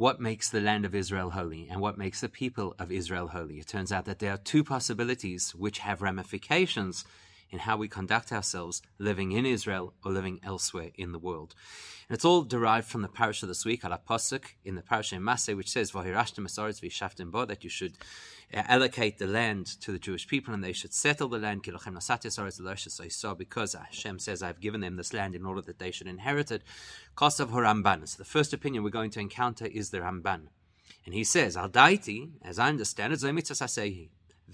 what makes the land of Israel holy and what makes the people of Israel holy. It turns out that there are two possibilities which have ramifications in how we conduct ourselves living in Israel or living elsewhere in the world. And it's all derived from the parsha of this week, al Pasuk, in the parsha of Maseh, which says, that you should uh, allocate the land to the Jewish people and they should settle the land, because Hashem says, I've given them this land in order that they should inherit it. Kosav Haramban. So the first opinion we're going to encounter is the Ramban. And he says, Al Daiti, as I understand it,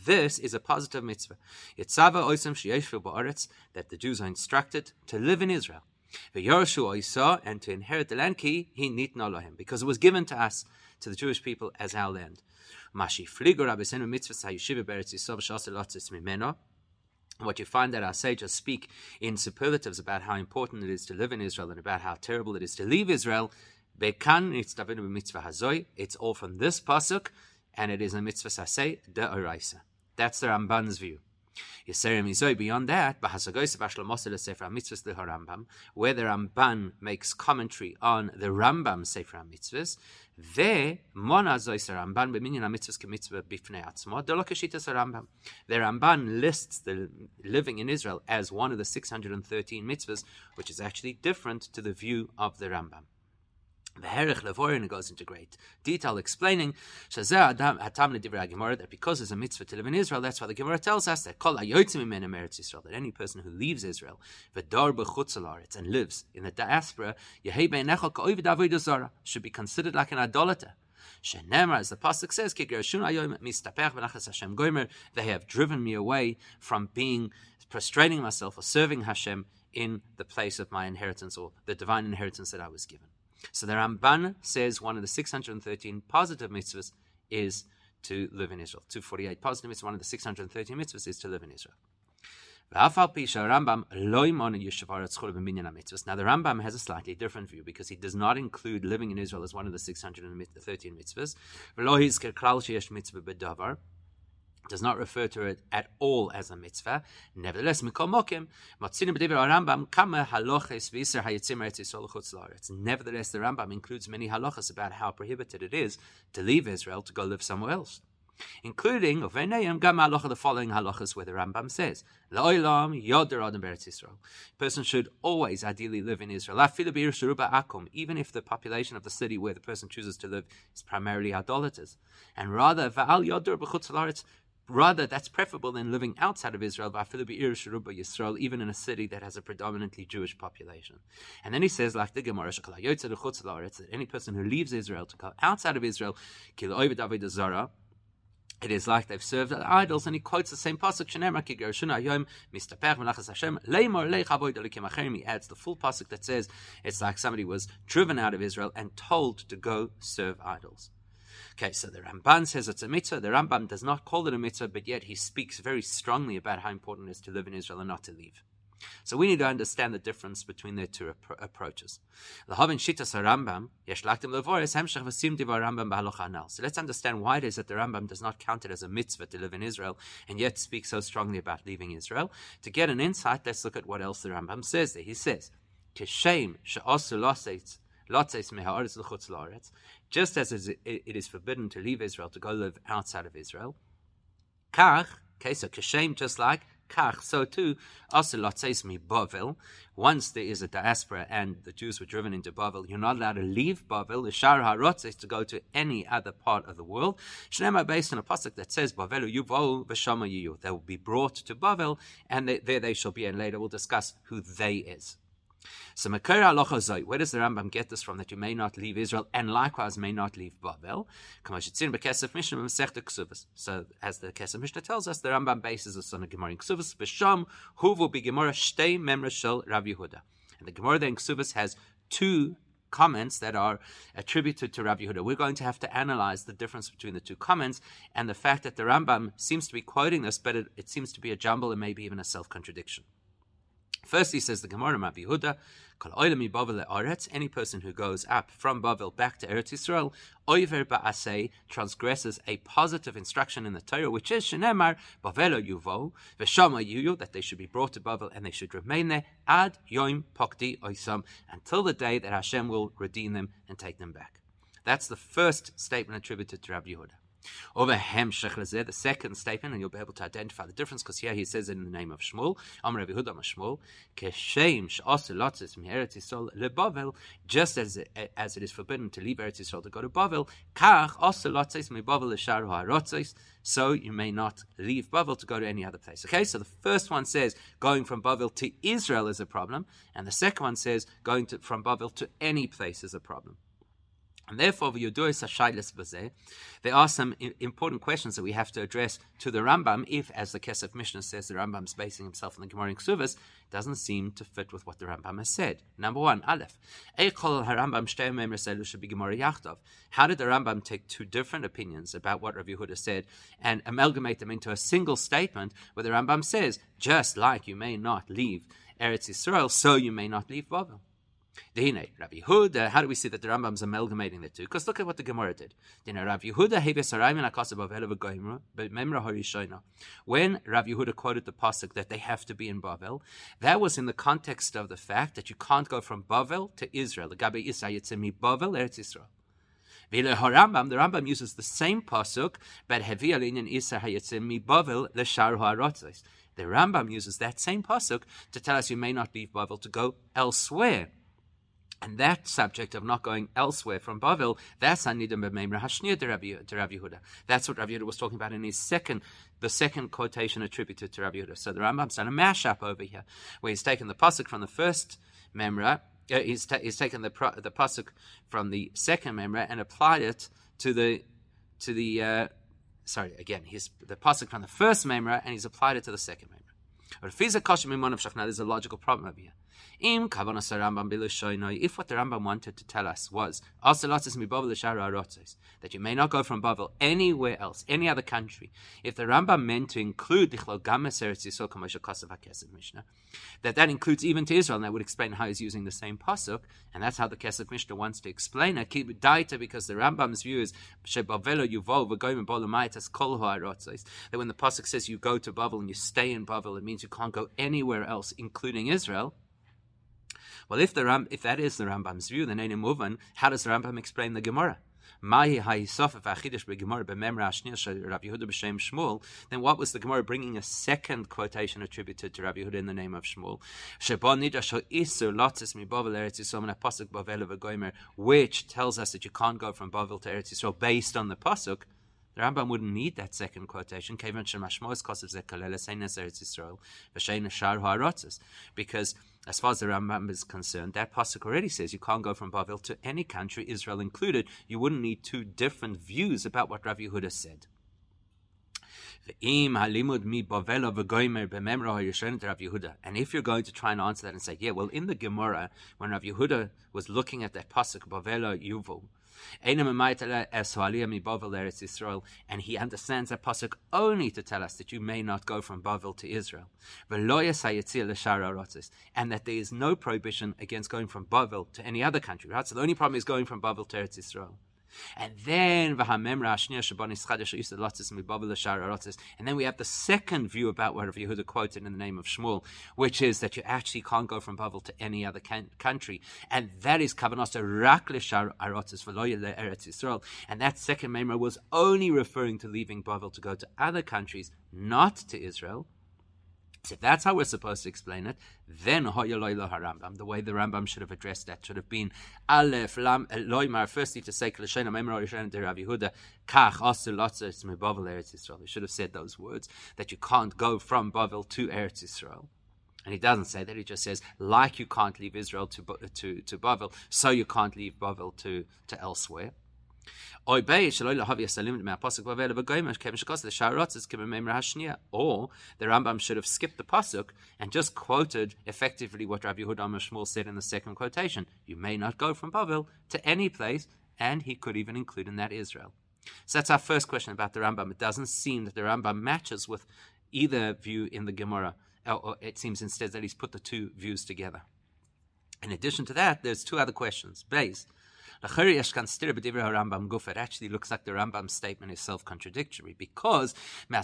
this is a positive mitzvah. Yitzava oisam ba'aretz, that the Jews are instructed to live in Israel. V'yorashu oisa, and to inherit the land, ki he nitna lohim, because it was given to us, to the Jewish people, as our land. Mashi fligur abesenu mitzvah sayishiva beretz yisov mimeno, what you find that our sages speak in superlatives about how important it is to live in Israel and about how terrible it is to leave Israel. It's all from this pasuk, and it is a mitzvah saseh de oraisa. That's the Ramban's view. Beyond that, where the Ramban makes commentary on the Rambam Sefer HaMitzvahs, there. The Ramban lists the living in Israel as one of the 613 mitzvahs, which is actually different to the view of the Rambam. The Herich Levorin goes into great detail explaining that because there's a mitzvah to live in Israel, that's why the Gemara tells us that that any person who leaves Israel and lives in the diaspora should be considered like an idolater. as the pasuk says, they have driven me away from being prostrating myself or serving Hashem in the place of my inheritance or the divine inheritance that I was given. So the Ramban says one of the 613 positive mitzvahs is to live in Israel. 248 positive mitzvahs, one of the 613 mitzvahs is to live in Israel. Now the Rambam has a slightly different view because he does not include living in Israel as one of the 613 mitzvahs does not refer to it at all as a mitzvah. Nevertheless, mikol mokim, matzinim b'divrei Rambam kama haloches v'isr hayitzim eretz. Nevertheless, the Rambam includes many halachas about how prohibited it is to leave Israel to go live somewhere else. Including of Venayim gam halacha the following halachas where the Rambam says La'olam yoder adam Yisrael. Person should always ideally live in Israel. Akum, even if the population of the city where the person chooses to live is primarily idolaters, and rather va'al yoder b'chutz Rather, that's preferable than living outside of Israel, Yisrael, even in a city that has a predominantly Jewish population. And then he says, like the Gemara, that any person who leaves Israel to go outside of Israel, it is like they've served idols, and he quotes the same pasuk. He adds the full pasuk that says it's like somebody was driven out of Israel and told to go serve idols. Okay, so the Ramban says it's a mitzvah. The Rambam does not call it a mitzvah, but yet he speaks very strongly about how important it is to live in Israel and not to leave. So we need to understand the difference between the two ap- approaches. So let's understand why it is that the Rambam does not count it as a mitzvah to live in Israel and yet speak so strongly about leaving Israel. To get an insight, let's look at what else the Rambam says there. He says, just as it is forbidden to leave Israel to go live outside of Israel. Kach, okay, so kashem, just like kach, so too, also mi Bavel. Once there is a diaspora and the Jews were driven into Bavel, you're not allowed to leave Bavel. The Shar HaRotzes to go to any other part of the world. Shnema based on a pasuk that says Bavelu Yuvo v'Shama Yuyu. They will be brought to Bavel, and they, there they shall be. And later we'll discuss who they is. So Makar Alocha where does the Rambam get this from that you may not leave Israel and likewise may not leave Babel? So as the Kesef Mishnah tells us, the Rambam bases this on a Gemara in Ksuvas, B'sham huvu b'Gemara shtei memra shel Rav Yehuda. And the Gemara then Ksuvas has two comments that are attributed to Rabbi Yehuda. We're going to have to analyze the difference between the two comments and the fact that the Rambam seems to be quoting this, but it, it seems to be a jumble and maybe even a self contradiction. Firstly, says the Gemara, Rabbi Yehuda, any person who goes up from Bavel back to Eretz Yisrael, oiver ba'aseh, transgresses a positive instruction in the Torah, which is shenemar bavelo yuvo v'shama yuyu, that they should be brought to Bavel and they should remain there ad yoim pokti oisam, until the day that Hashem will redeem them and take them back. That's the first statement attributed to Rabbi Yehuda. Over Hemshech the second statement, and you'll be able to identify the difference because here he says in the name of Shmuel, Amr Rabbi Huda Shmuel, Keshem She'oselatzis Eretz Yisrael leBavel, just as as it is forbidden to leave Eretz Yisrael to go to Bavel, Kach Oselatzis Bavel L'Shar Ha'arotzis, so you may not leave Bavel to go to any other place. Okay, so the first one says going from Bavel to Israel is a problem, and the second one says going to, from Bavel to any place is a problem. And therefore, there are some important questions that we have to address to the Rambam if, as the Kesef Mishnah says, the Rambam is basing himself on the Gemara in Ksuvas, doesn't seem to fit with what the Rambam has said. Number one, Aleph. How did the Rambam take two different opinions about what Rav Yehuda said and amalgamate them into a single statement where the Rambam says, just like you may not leave Eretz Yisrael, so you may not leave Babel? Dehine, Rabbi Yehuda, how do we see that the Rambam's amalgamating the two? Because look at what the Gemara did. When Rabbi Yehuda quoted the pasuk that they have to be in Bavel, that was in the context of the fact that you can't go from Bavel to Israel. Gabe Bavel, Eretz Israel. The Rambam uses the same pasuk, but Hevi Alinin Isa Hayetzim Mi Bavel Leshar Ha'arotzes. The Rambam uses that same pasuk to tell us you may not leave Bavel to go elsewhere. And that subject of not going elsewhere from Bavel, that's Anidim B'Meimra Hashnia to Rabbi Yehuda. That's what Rabbi Yehuda was talking about in his second, the second quotation attributed to Rabbi Yehuda. So the Rambam's done a mashup over here, where he's taken the pasuk from the first Memra, uh, he's, ta- he's taken the the pasuk from the second Memra and applied it to the to the uh, sorry again, he's the pasuk from the first Memra and he's applied it to the second Memra. There's a logical problem over here. If what the Rambam wanted to tell us was that you may not go from Bavel anywhere else, any other country, if the Rambam meant to include Mishnah, that that includes even to Israel, and that would explain how he's using the same pasuk, and that's how the Kesef Mishnah wants to explain it. Keep daita because the Rambam's view is that when the pasuk says you go to Bavel and you stay in Bavel, it means you can't go anywhere else, including Israel. Well, if the Ram, if that is the Rambam's view, then Muvan, how does the Rambam explain the Gemara? Then what was the Gemara bringing a second quotation attributed to Rabbi Yehuda in the name of Shmuel? Which tells us that you can't go from Bavel to Eretz Yisrael based on the pasuk. The Rambam wouldn't need that second quotation, because as far as the Rambam is concerned, that pasuk already says you can't go from Bavel to any country, Israel included. You wouldn't need two different views about what Rav Yehuda said. And if you're going to try and answer that and say, yeah, well, in the Gemara, when Rav Yehuda was looking at that pasuk, Bavela Yuval, and he understands that pasuk only to tell us that you may not go from Bavel to Israel, and that there is no prohibition against going from Bavel to any other country. Right? So the only problem is going from Bavel to Eretz Israel. And then and then we have the second view about what Rav Yehuda quoted in the name of Shmuel, which is that you actually can't go from Bavel to any other can- country, and that is Kavanasa Rak Arotzes Eretz Yisrael. And that second memra was only referring to leaving Bavel to go to other countries, not to Israel. If that's how we're supposed to explain it, then Rambam, the way the Rambam should have addressed that should have been Aleph Lam Loimar. Firstly, to say Klashena Memra Rishon de Rav Kach Aser Lotzer Bavel Eretz Yisrael. He should have said those words that you can't go from Bavel to Eretz Yisrael. And he doesn't say that. He just says, like you can't leave Israel to to to Bavel, so you can't leave Bavel to to elsewhere. Or the Rambam should have skipped the pasuk and just quoted effectively what Rabbi Yehuda Shmuel said in the second quotation: "You may not go from Bavel to any place," and he could even include in that Israel. So that's our first question about the Rambam. It doesn't seem that the Rambam matches with either view in the Gemara. Or it seems instead that he's put the two views together. In addition to that, there's two other questions. Base. It actually looks like the Rambam statement is self-contradictory because the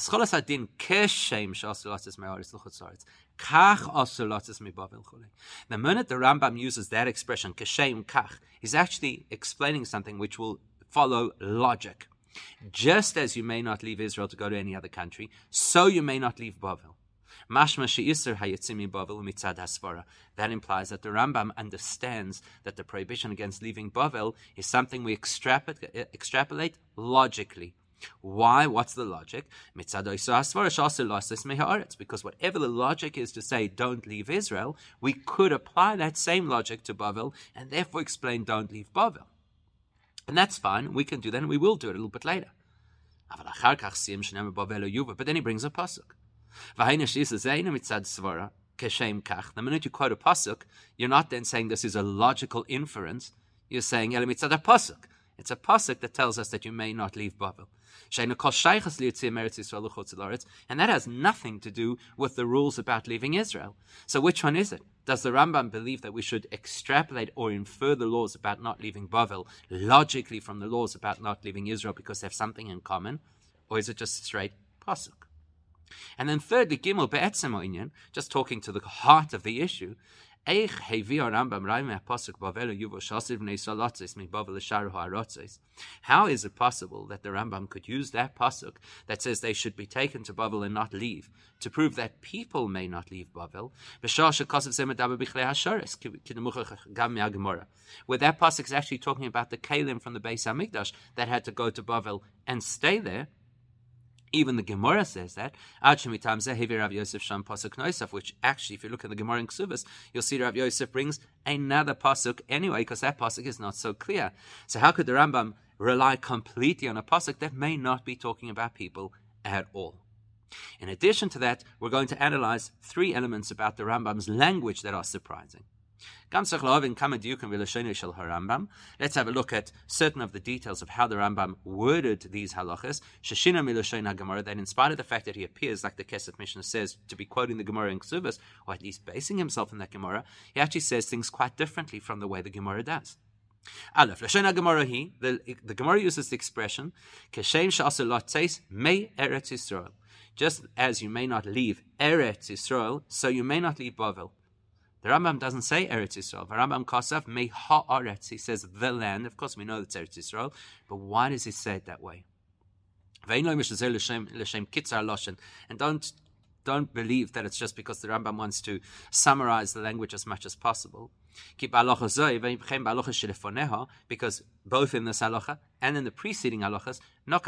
minute the Rambam uses that expression, keshem kach, he's actually explaining something which will follow logic. Just as you may not leave Israel to go to any other country, so you may not leave Bavel. That implies that the Rambam understands that the prohibition against leaving Bavel is something we extrapolate, extrapolate logically. Why? What's the logic? Because whatever the logic is to say don't leave Israel, we could apply that same logic to Bavel and therefore explain don't leave Bavel. And that's fine. We can do that and we will do it a little bit later. But then he brings a pasuk. The minute you quote a pasuk, you're not then saying this is a logical inference. You're saying mitzad a pasuk. It's a pasuk that tells us that you may not leave Babel. And that has nothing to do with the rules about leaving Israel. So which one is it? Does the Rambam believe that we should extrapolate or infer the laws about not leaving Bavel logically from the laws about not leaving Israel because they have something in common? Or is it just straight pasuk? And then thirdly, Gimel Be'etzem just talking to the heart of the issue, how is it possible that the Rambam could use that pasuk that says they should be taken to Bavel and not leave to prove that people may not leave Bavel? Where that pasuk is actually talking about the Kalim from the Beis Hamikdash that had to go to Bavel and stay there. Even the Gemara says that. Yosef which actually, if you look at the Gemara in Ksubas, you'll see Rav Yosef brings another Pasuk anyway, because that Pasuk is not so clear. So how could the Rambam rely completely on a Pasuk that may not be talking about people at all? In addition to that, we're going to analyze three elements about the Rambam's language that are surprising. Let's have a look at certain of the details of how the Rambam worded these halachas. Shashina miloshen. That in spite of the fact that he appears, like the Kesef Mishnah says, to be quoting the Gemara in Ksubas, or at least basing himself in that Gemara, he actually says things quite differently from the way the Gemara does. Aleph, Lashon Gemara he, the, the Gemara uses the expression, Keshem sha'asul may Eretz Yisrael. Just as you may not leave Eretz Yisrael, so you may not leave Bavel. The Rambam doesn't say Eretz Yisrael. The Rambam Kosav me ha'aretz. He says the land. Of course, we know it's Eretz Yisrael, but why does he say it that way? And don't don't believe that it's just because the Rambam wants to summarize the language as much as possible. Because both in this halacha and in the preceding halachas, the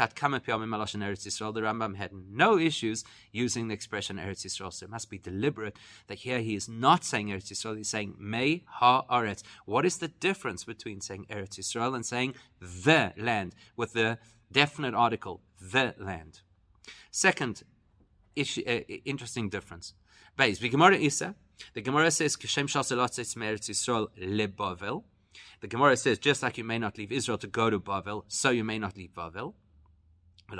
Rambam had no issues using the expression Eretz Yisrael. So it must be deliberate that here he is not saying Eretz Yisrael, he's saying May Ha Aretz. What is the difference between saying Eretz Yisrael and saying the land with the definite article, the land? Second uh, interesting difference. The Gemara Isa, the Gemara says, Kishem Shaselatzes Meretz Yisrael le Bavel. The Gemara says, just like you may not leave Israel to go to Bavel, so you may not leave Bavel. The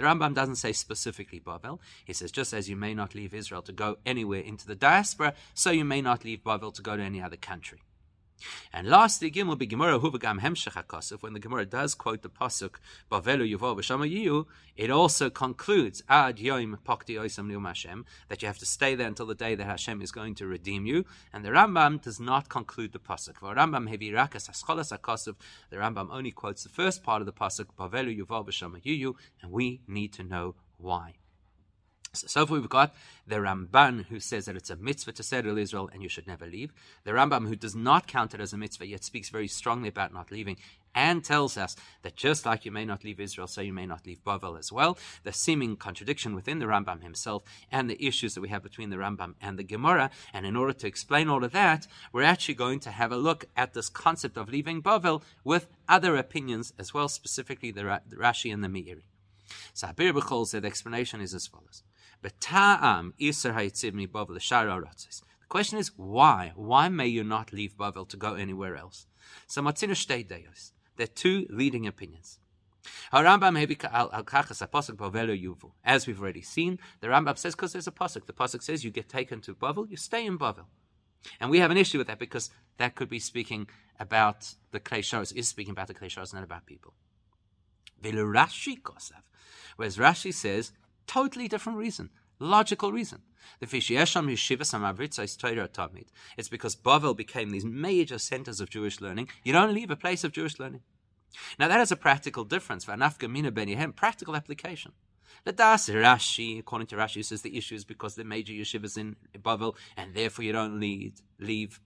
Rambam doesn't say specifically Bavel. He says, just as you may not leave Israel to go anywhere into the diaspora, so you may not leave Bavel to go to any other country. And lastly, Gimel be Gemara Huvagam Hemshech HaKosef, when the Gemara does quote the Pasuk, Bavelu Yuvol V'Shama Yiyu, it also concludes, Ad Yoim Pokti Oisam Lium Hashem, that you have to stay there until the day that Hashem is going to redeem you. And the Rambam does not conclude the Pasuk. Rambam Hevi Rakas Hascholas the Rambam only quotes the first part of the Pasuk, Bavelu Yuvol V'Shama Yiyu, and we need to know why. So, so far we've got the Ramban who says that it's a mitzvah to settle Israel and you should never leave. The Rambam who does not count it as a mitzvah yet speaks very strongly about not leaving and tells us that just like you may not leave Israel, so you may not leave Bavel as well. The seeming contradiction within the Rambam himself and the issues that we have between the Rambam and the Gemara. And in order to explain all of that, we're actually going to have a look at this concept of leaving Bavel with other opinions as well, specifically the, Ra- the Rashi and the Meiri. So Habir Bechol said the explanation is as follows. The question is why? Why may you not leave Bavel to go anywhere else? So Matzina Shtei. There are two leading opinions. As we've already seen, the Rambam says because there's a pasuk. The pasuk says you get taken to Bavel, you stay in Bavel. And we have an issue with that because that could be speaking about the Klei is speaking about the Klei not about people. Whereas Rashi says, Totally different reason. Logical reason. It's because Bavel became these major centers of Jewish learning. You don't leave a place of Jewish learning. Now that is a practical difference. Practical application. The Das Rashi, according to Rashi, says the issue is because the major yeshivas in Bavel, and therefore you don't lead, leave.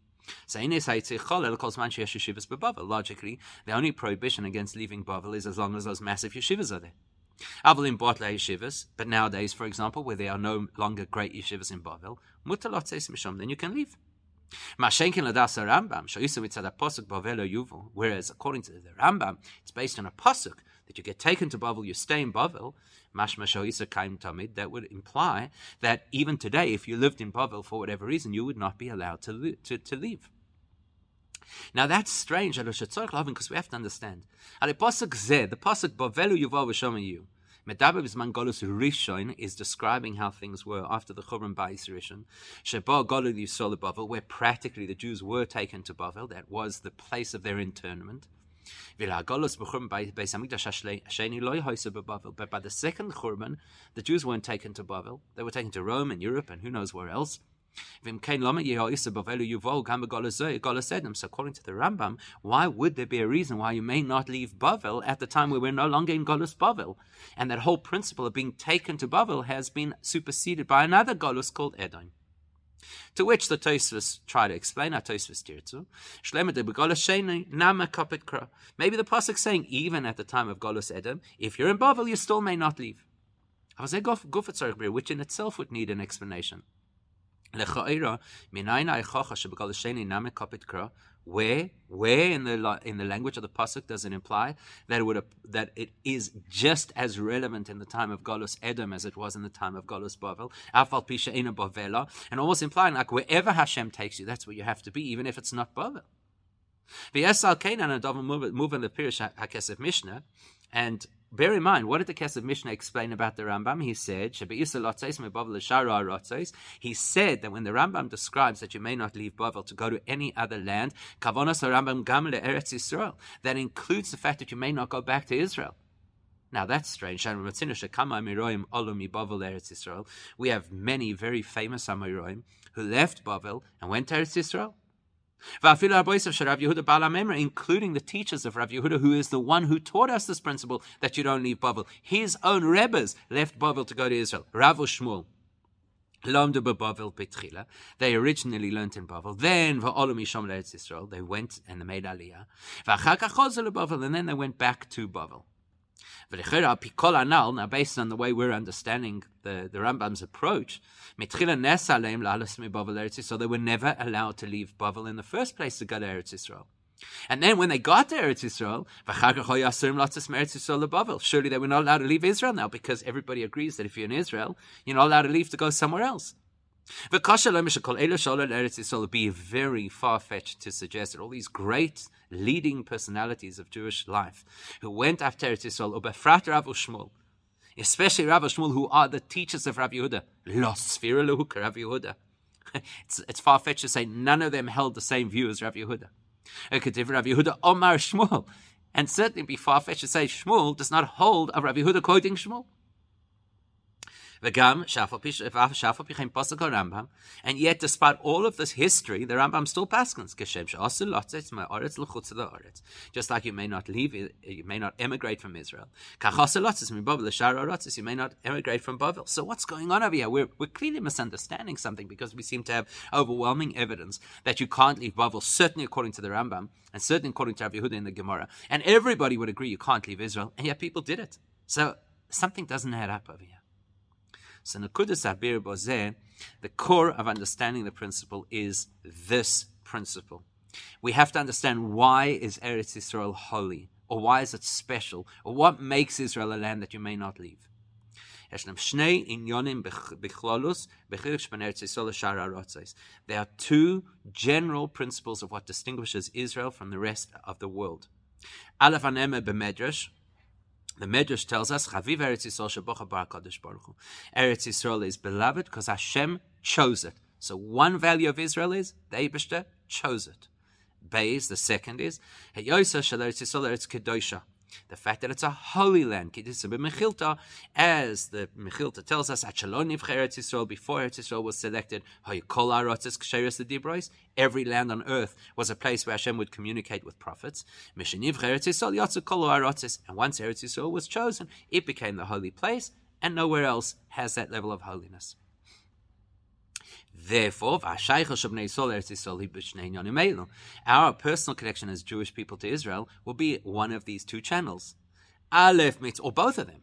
Logically, the only prohibition against leaving Bavel is as long as those massive yeshivas are there. Avalim Botle yeshivas, but nowadays, for example, where there are no longer great yeshivas in Bavel, then you can leave. Mashenkin ladas Rambam, shoyisim mitzad aposuk Bavelo yuvu. Whereas, according to the Rambam, it's based on a pasuk that you get taken to Bavel, you stay in Bavel. That would imply that even today, if you lived in Bavel for whatever reason, you would not be allowed to, to, to leave. Now that's strange, because we have to understand. The pasuk Bavelu Yuval V'Shomayu, Medaber Bisman Golus Rishon is describing how things were after the Churban Bayis Rishon. Sheba Golus Yisrael Bavel, where practically the Jews were taken to Bavel, that was the place of their internment. But by the second Churban, the Jews weren't taken to Bavel; they were taken to Rome and Europe and who knows where else. So according to the Rambam, why would there be a reason why you may not leave Bavel at the time we were no longer in Golus Bavel? And that whole principle of being taken to Bavel has been superseded by another Golus called Edom. To which the Tosfos try to explain, our Tosfos Tirtzu, Maybe the Pasuk saying, even at the time of Golus Edom, if you're in Bavel, you still may not leave. Which in itself would need an explanation. Where, where in the in the language of the pasuk does it imply that it would that it is just as relevant in the time of Golus Edom as it was in the time of Golus Bavel, Afal Pisha Ina Bavela, and almost implying like wherever Hashem takes you, that's where you have to be, even if it's not Bavel. The Esal Kenan move in the Pirish Hakesef Mishnah, and Bear in mind, what did the Kesef Mishnah explain about the Rambam? He said, He said that when the Rambam describes that you may not leave Bavel to go to any other land, Kavonos Rambam Gam Eretz Yisrael, that includes the fact that you may not go back to Israel. Now that's strange. We have many very famous Amoraim who left Bavel and went to Eretz Israel including the teachers of Rav Yehuda, who is the one who taught us this principle that you don't leave Bavel. His own rebbes left Bavel to go to Israel. Rav Shmuel. They originally learned in Bavel. Then Israel. They went and they made Aliyah. And then they went back to Bavel. Now, based on the way we're understanding the, the Rambam's approach, so they were never allowed to leave Bavel in the first place to go to Eretz Israel. And then when they got to Eretz Israel, surely they were not allowed to leave Israel now because everybody agrees that if you're in Israel, you're not allowed to leave to go somewhere else. It would be very far fetched to suggest that all these great leading personalities of Jewish life who went after Eretz Yisrael, Ubefrat Rav Shmuel, especially Rav Shmuel, who are the teachers of Rav Yehuda, Los Rav Yehuda. It's, it's far fetched to say none of them held the same view as Rav Yehuda. Rav Yehuda Omar Shmuel. And certainly be far fetched to say Shmuel does not hold a Rav Yehuda quoting Shmuel. And yet, despite all of this history, the Rambam still paskins. Just like you may not leave, you may not emigrate from Israel. You may not emigrate from Bavel. So what's going on over here? We're, we're clearly misunderstanding something because we seem to have overwhelming evidence that you can't leave Bavel, certainly according to the Rambam, and certainly according to Rav Yehuda in the Gemara. And everybody would agree you can't leave Israel, and yet people did it. So something doesn't add up over here. So Nakudas Abir Bozeh, the core of understanding the principle is this principle. We have to understand why is Eretz Israel holy, or why is it special, or what makes Israel a land that you may not leave. There are two general principles of what distinguishes Israel from the rest of the world. The Medrash tells us, Chaviv Eretz Yisrael Shabocha Bar Kadosh Baruch Hu. Eretz Yisrael is beloved because Hashem chose it. So one value of Israel is the Eibishter chose it. Beis, the second is Heyosa Shal Eretz Yisrael Eretz Kedosha. The fact that it's a holy land, as the Mechilta tells us, before Eretz Yisrael was selected, you colourotisha the Debrois, every land on earth was a place where Hashem would communicate with prophets. And once Eretz Yisrael was chosen, it became the holy place, and nowhere else has that level of holiness. Therefore, our personal connection as Jewish people to Israel will be one of these two channels. Aleph, or both of them.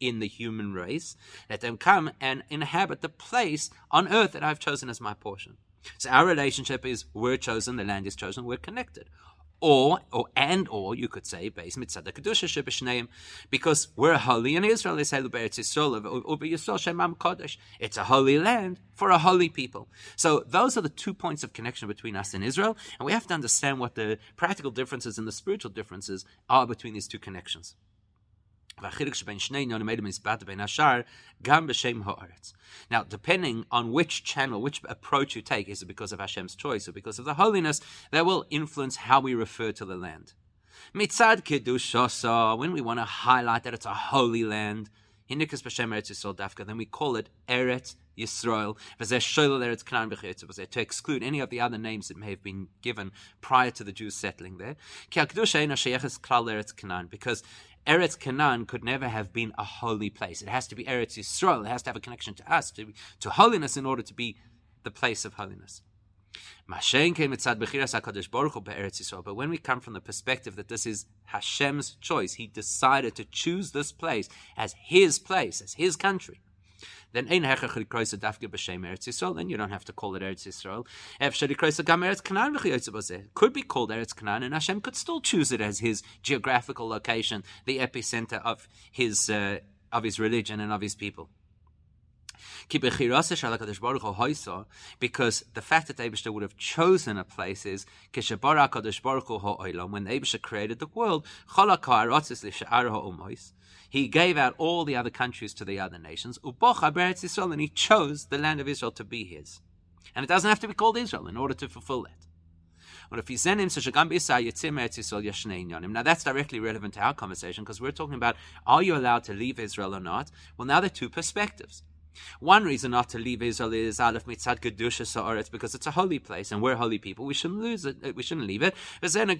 in the human race. Let them come and inhabit the place on earth that I've chosen as my portion. So our relationship is we're chosen, the land is chosen, we're connected. Or, or and or you could say based mitzad kedusha because we're holy in Israel. They say It's a holy land for a holy people. So those are the two points of connection between us and Israel, and we have to understand what the practical differences and the spiritual differences are between these two connections. Now, depending on which channel, which approach you take, is it because of Hashem's choice or because of the holiness, that will influence how we refer to the land. When we want to highlight that it's a holy land, Dafka, then we call it Eretz Yisrael, to exclude any of the other names that may have been given prior to the Jews settling there. Because Eretz Canaan could never have been a holy place. It has to be Eretz Yisrael. It has to have a connection to us, to, to holiness, in order to be the place of holiness. But when we come from the perspective that this is Hashem's choice, He decided to choose this place as His place, as His country then ein hechach likrois dafke b'shem Eretz Yisrael. Then you don't have to call it Eretz Yisrael. Ef shadikrois gam Eretz Canaan could be called Eretz Canaan, and Hashem could still choose it as his geographical location, the epicenter of his uh, of his religion and of his people. Because the fact that Abishta would have chosen a place is when Abishta created the world, he gave out all the other countries to the other nations, and he chose the land of Israel to be his. And it doesn't have to be called Israel in order to fulfill that. Now that's directly relevant to our conversation because we're talking about are you allowed to leave Israel or not? Well, now there are two perspectives. One reason not to leave Israel is of mitzad kedusha sa'aretz because it's a holy place and we're holy people. We shouldn't lose it. We shouldn't leave it. And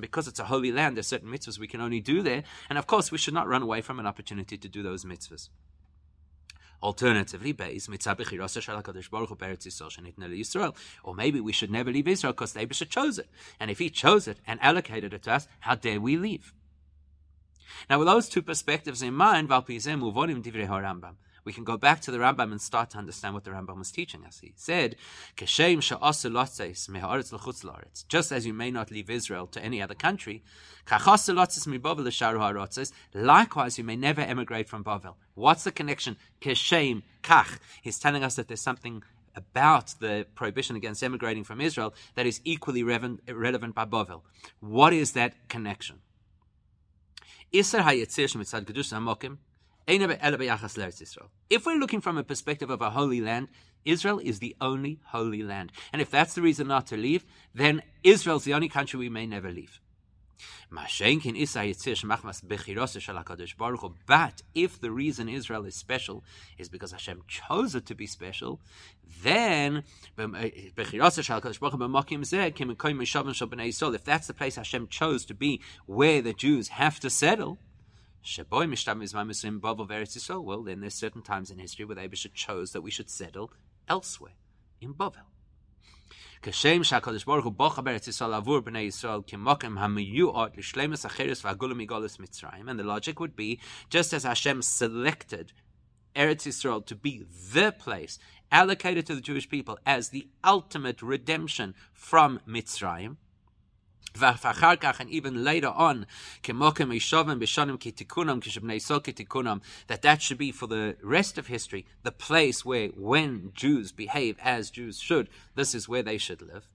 because it's a holy land, there's certain mitzvahs we can only do there. And of course, we should not run away from an opportunity to do those mitzvahs. Alternatively, or maybe we should never leave Israel because the Abisha chose it. And if he chose it and allocated it to us, how dare we leave? Now, with those two perspectives in mind, we can go back to the Rambam and start to understand what the Rambam was teaching us. He said, just as you may not leave Israel to any other country, likewise you may never emigrate from Bavel. What's the connection? He's telling us that there's something about the prohibition against emigrating from Israel that is equally relevant by Bavel. What is that connection? If we're looking from a perspective of a holy land, Israel is the only holy land. And if that's the reason not to leave, then Israel's the only country we may never leave. But if the reason Israel is special is because Hashem chose it to be special, then eh, if that's the place Hashem chose to be where the Jews have to settle, well, then there's certain times in history where they chose that we should settle elsewhere in Bavel. Kashem Migolis Mitzrayim. And the logic would be, just as Hashem selected Eretz Yisrael to be the place allocated to the Jewish people as the ultimate redemption from Mitzrayim, and even later on, that that should be for the rest of history the place where, when Jews behave as Jews should, this is where they should live.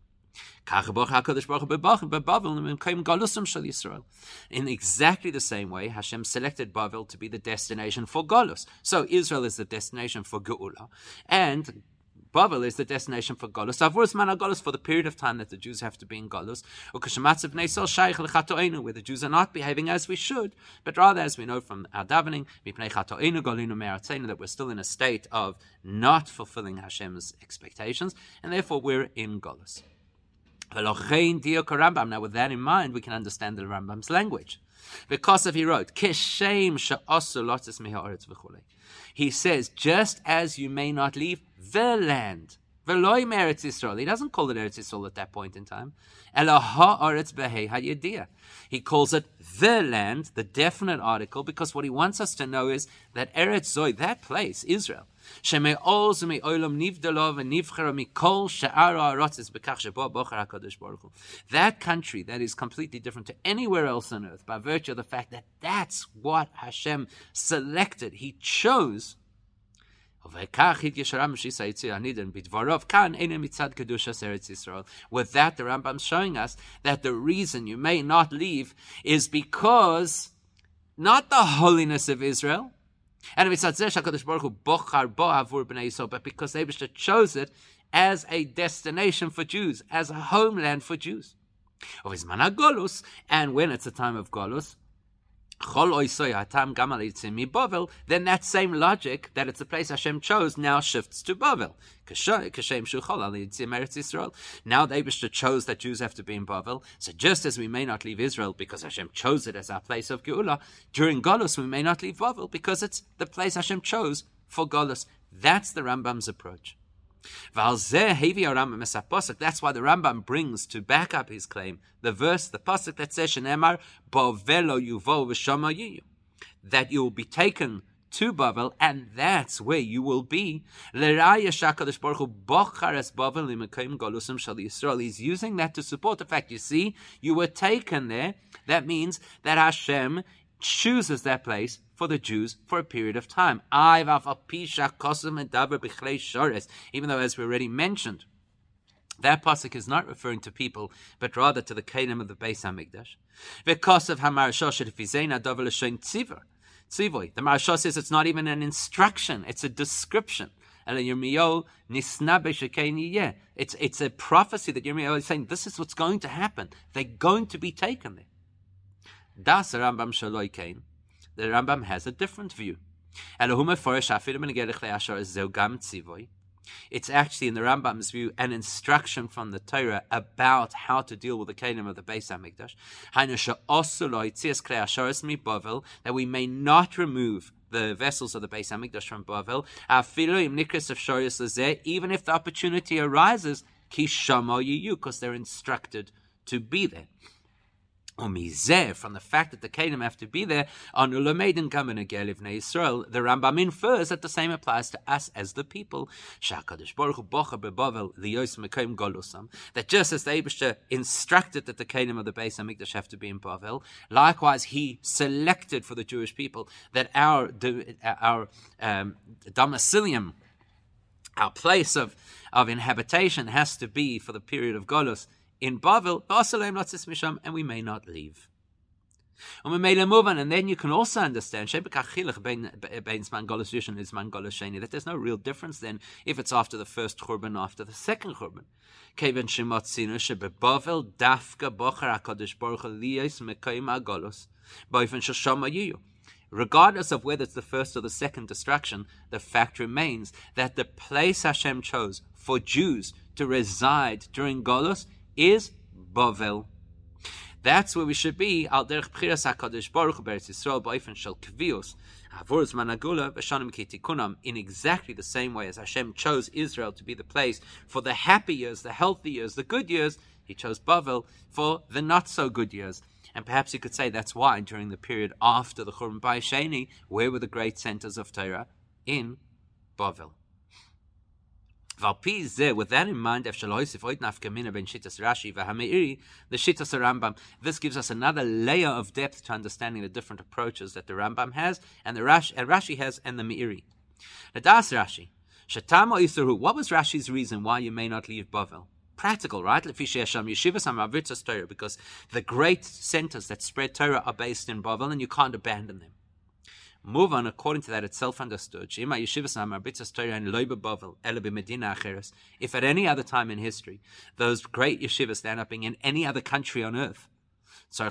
In exactly the same way, Hashem selected Bavel to be the destination for Golus. So Israel is the destination for Geula, and Bavel is the destination for Golus. Avurus mana Golus for the period of time that the Jews have to be in Golus. Where the Jews are not behaving as we should, but rather, as we know from our davening, that we're still in a state of not fulfilling Hashem's expectations, and therefore we're in Golus. Now, with that in mind, we can understand the Rambam's language. Because of he wrote, He says, just as you may not leave the land. Veloy Eretz Yisrael. He doesn't call it Eretz Yisrael at that point in time. He calls it the land, the definite article, because what he wants us to know is that Eretz Zoy, that place, Israel, that country that is completely different to anywhere else on earth by virtue of the fact that that's what Hashem selected. He chose with that, the Rambam is showing us that the reason you may not leave is because not the holiness of Israel, and but because Abishah chose it as a destination for Jews, as a homeland for Jews. Of His managolus." And when it's a time of Golus, then that same logic that it's a place Hashem chose now shifts to Bavel. Now the Abishter chose that Jews have to be in Bavel. So just as we may not leave Israel because Hashem chose it as our place of Geula, during Golus we may not leave Bavel because it's the place Hashem chose for Golus. That's the Rambam's approach. That's why the Rambam brings to back up his claim the verse, the pasuk that says, "Shenemar bovelo yuvo v'shama that you will be taken to Bavel, and that's where you will be. He's using that to support the fact, you see, you were taken there. That means that Hashem chooses that place for the Jews for a period of time. Even though, as we already mentioned, that pasuk is not referring to people, but rather to the Kelim of the Beis Hamikdash. Because of Tzivoy. The Maharsha says it's not even an instruction, it's a description. It's it's a prophecy that Yirmiyahu is saying this is what's going to happen. They're going to be taken there. Das Rambam Shaloi Kain the Rambam has a different view. It's actually, in the Rambam's view, an instruction from the Torah about how to deal with the kingdom of the Beis Hamikdash. That we may not remove the vessels of the Beis Hamikdash from Bavel. Even if the opportunity arises, because they're instructed to be there from the fact that the Kedim have to be there, on Ulameidin Kamen Israel, the Rambam infers that the same applies to us as the people. Baruch Golusam. That just as the Abisha instructed that the Kedim of the Beis Hamikdash have to be in Bavel, likewise he selected for the Jewish people that our our um, domicilium, our place of of inhabitation, has to be for the period of Golus in Bavel, and we may not leave. And then you can also understand that there's no real difference then if it's after the first churban after the second churban. Regardless of whether it's the first or the second destruction, the fact remains that the place Hashem chose for Jews to reside during Golos is Bavel. That's where we should be. Al derech b'chiras hakadosh baruch beretz Yisrael ba'ofen shel kvios havurz managula v'shanim kitikunam. In exactly the same way as Hashem chose Israel to be the place for the happy years, the healthy years, the good years, He chose Bavel for the not so good years. And perhaps you could say that's why during the period after the Churban Sheni, where were the great centers of Torah? In Bavel. With that in mind, the Shittas this gives us another layer of depth to understanding the different approaches that the Rambam has and the Rashi, Rashi has and the Meiri. Das Rashi, what was Rashi's reason why you may not leave Bavel? Practical, right? Because the great centers that spread Torah are based in Bavel and you can't abandon them. Move on, according to that, it's self understood. If at any other time in history, those great yeshivas stand up in any other country on earth, the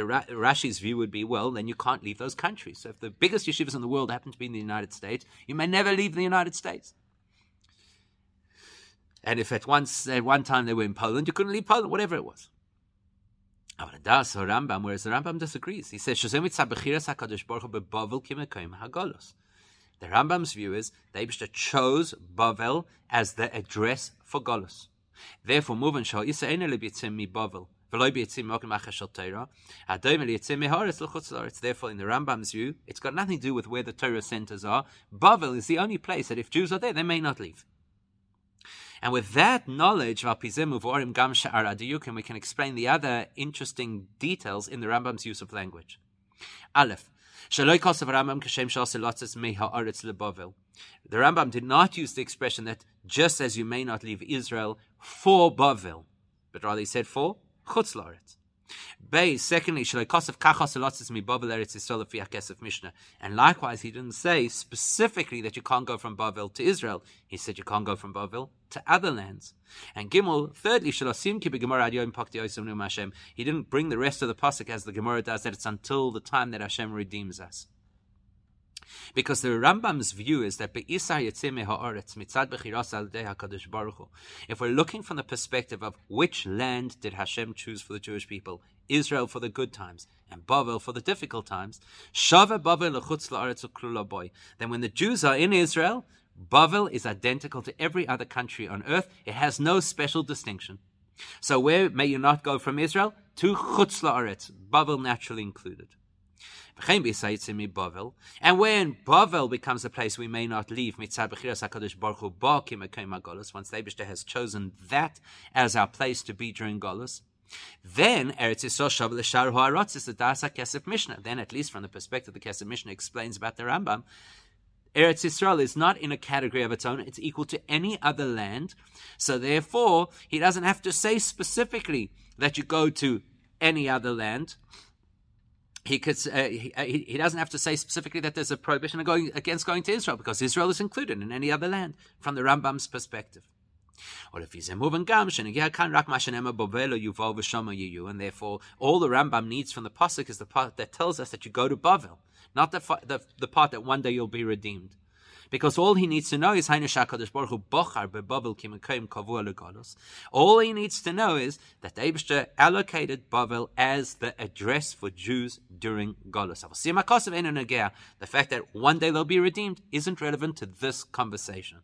Rashi's view would be, well, then you can't leave those countries. So if the biggest yeshivas in the world happen to be in the United States, you may never leave the United States. And if at once at one time they were in Poland, you couldn't leave Poland, whatever it was. Das Rambam, whereas the Rambam disagrees. He says, The Rambam's view is the Abishta chose Bavel as the address for Golos. Therefore, Muvan Shal Eina Libitzim mi Bavel. Therefore, in the Rambam's view, it's got nothing to do with where the Torah centers are. Bavel is the only place that if Jews are there, they may not leave. And with that knowledge, we can explain the other interesting details in the Rambam's use of language. Aleph. The Rambam did not use the expression that just as you may not leave Israel for Bavel, but rather he said for Chutz La'aretz. Bay, secondly, Shalakosov Kachos Elotzis mi Bavel Eretz Yisrael Kesef Mishnah. And likewise, he didn't say specifically that you can't go from Bavel to Israel. He said you can't go from Bavel to other lands. And Gimel, thirdly, Shalosim Kibi Gemara Adiyom Pakti Oisam Hashem. He didn't bring the rest of the pasuk as the Gemara does, that it's until the time that Hashem redeems us. Because the Rambam's view is that if we're looking from the perspective of which land did Hashem choose for the Jewish people, Israel for the good times and Bavel for the difficult times, then when the Jews are in Israel, Bavel is identical to every other country on earth. It has no special distinction. So where may you not go from Israel? To Chutz La'aretz, Bavel naturally included. And when Bavel becomes a place we may not leave, once the Abishta has chosen that as our place to be during Golos, then Eretz Yisrael Shav L'Shar Ha'arotz is the Kesef Mishnah. Then, at least from the perspective the Kesef Mishnah explains about the Rambam, Eretz Yisrael is not in a category of its own. It's equal to any other land. So therefore, he doesn't have to say specifically that you go to any other land he could uh, he, uh, he, doesn't have to say specifically that there's a prohibition going, against going to Israel because Israel is included in any other land from the Rambam's perspective. Or if he's a moving gam, and therefore all the Rambam needs from the pasuk is the part that tells us that you go to Bavel, not the, the, the part that one day you'll be redeemed because all he needs to know is. All he needs to know is that the allocated Bavel as the address for Jews during Golos. The fact that one day they'll be redeemed isn't relevant to this conversation.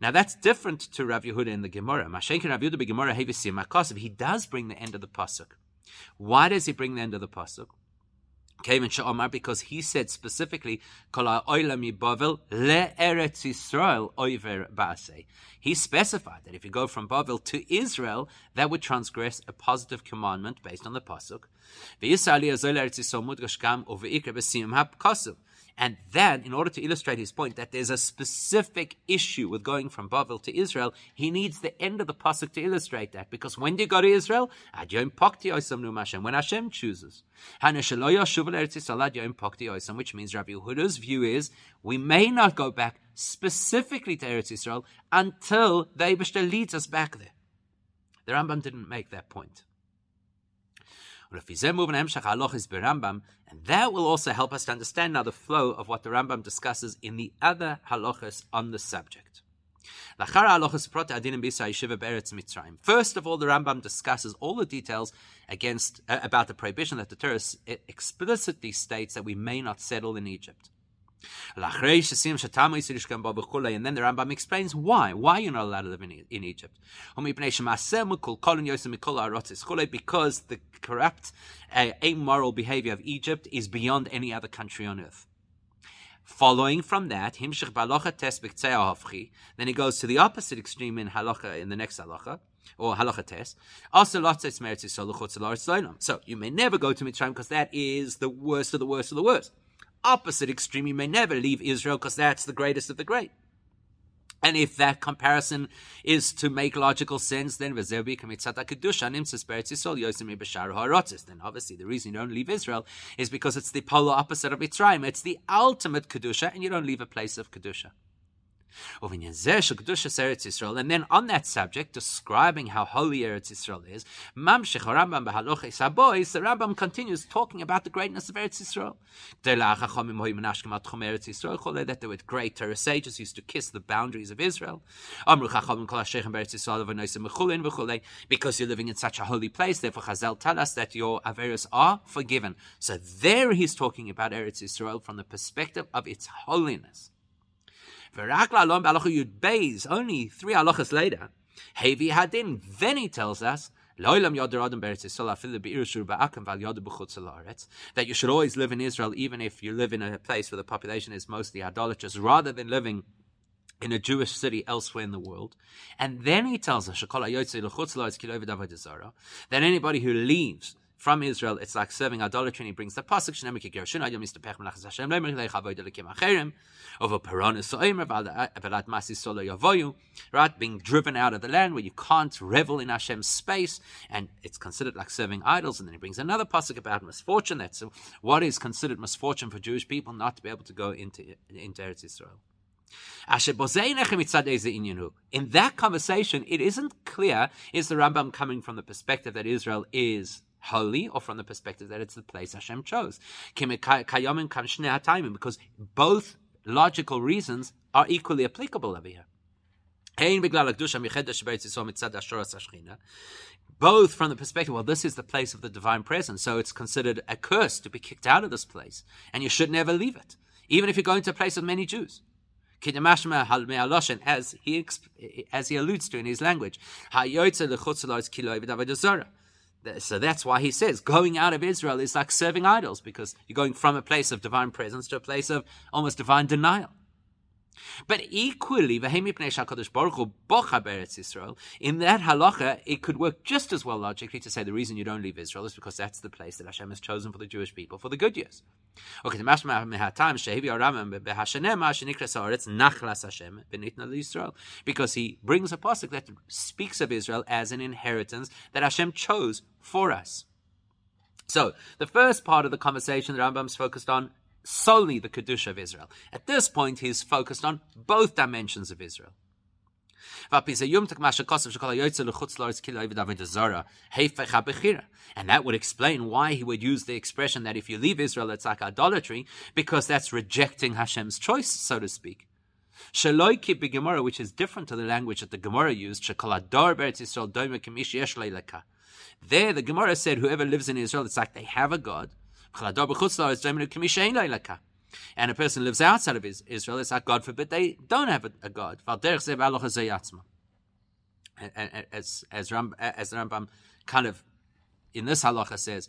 Now that's different to Rav Yehuda in the Gemara. Gemara He does bring the end of the pasuk. Why does he bring the end of the pasuk? Came in Sha'omar because he said specifically. He specified that if you go from Bavel to Israel, that would transgress a positive commandment based on the pasuk. And then, in order to illustrate his point that there's a specific issue with going from Bavel to Israel, he needs the end of the pasuk to illustrate that. Because when do you go to Israel? When Hashem chooses. Which means Rabbi Yehuda's view is we may not go back specifically to Eretz Israel until the Eibishter leads us back there. The Rambam didn't make that point. And that will also help us to understand now the flow of what the Rambam discusses in the other halachas on the subject. First of all, the Rambam discusses all the details against uh, about the prohibition that the Torah explicitly states that we may not settle in Egypt. And then the Rambam explains why. Why you're not allowed to live in, in Egypt. Because the corrupt, uh, amoral behavior of Egypt is beyond any other country on earth. Following from that, Then he goes to the opposite extreme in halacha in the next halacha or halacha tes. So you may never go to Mitzrayim because that is the worst of the worst of the worst. Opposite extreme, you may never leave Israel because that's the greatest of the great. And if that comparison is to make logical sense, then then obviously the reason you don't leave Israel is because it's the polar opposite of Mitzrayim. It's the ultimate kedusha, and you don't leave a place of kedusha. And then on that subject, describing how holy Eretz Yisrael is, the Rambam continues talking about the greatness of Eretz Yisrael. That there were great Torah sages used to kiss the boundaries of Israel. Because you're living in such a holy place, therefore Chazal tell us that your Averis are forgiven. So there he's talking about Eretz Yisrael from the perspective of its holiness. Only three halachas later, Hevi Hadin, then he tells us, that you should always live in Israel even if you live in a place where the population is mostly idolatrous, rather than living in a Jewish city elsewhere in the world. And then he tells us that anybody who leaves from Israel, it's like serving idolatry, and he brings the pasuk over Yavoyu, right? Being driven out of the land where you can't revel in Hashem's space, and it's considered like serving idols. And then he brings another pasuk about misfortune. That's what is considered misfortune for Jewish people not to be able to go into into Eretz Israel. In that conversation, it isn't clear is the Rambam coming from the perspective that Israel is holy or from the perspective that it's the place Hashem chose. Because both logical reasons are equally applicable over here. Both from the perspective, well, this is the place of the divine presence, so it's considered a curse to be kicked out of this place, and you should never leave it, even if you're going to a place with many Jews. As he as he alludes to in his language, so that's why he says going out of Israel is like serving idols because you're going from a place of divine presence to a place of almost divine denial. But equally, in that halacha, it could work just as well logically to say the reason you don't leave Israel is because that's the place that Hashem has chosen for the Jewish people for the good years. Okay, because he brings a pasuk that speaks of Israel as an inheritance that Hashem chose for us. So, the first part of the conversation the Rambam's focused on solely the Kedusha of Israel. At this point, he's focused on both dimensions of Israel. And that would explain why he would use the expression that if you leave Israel, it's like idolatry, because that's rejecting Hashem's choice, so to speak. which is different to the language that the Gemara used, there, the Gemara said, whoever lives in Israel, it's like they have a God. And a person lives outside of Israel, it's like, God forbid, they don't have a, God. As, as, Ram, as the Rambam kind of in this halacha says,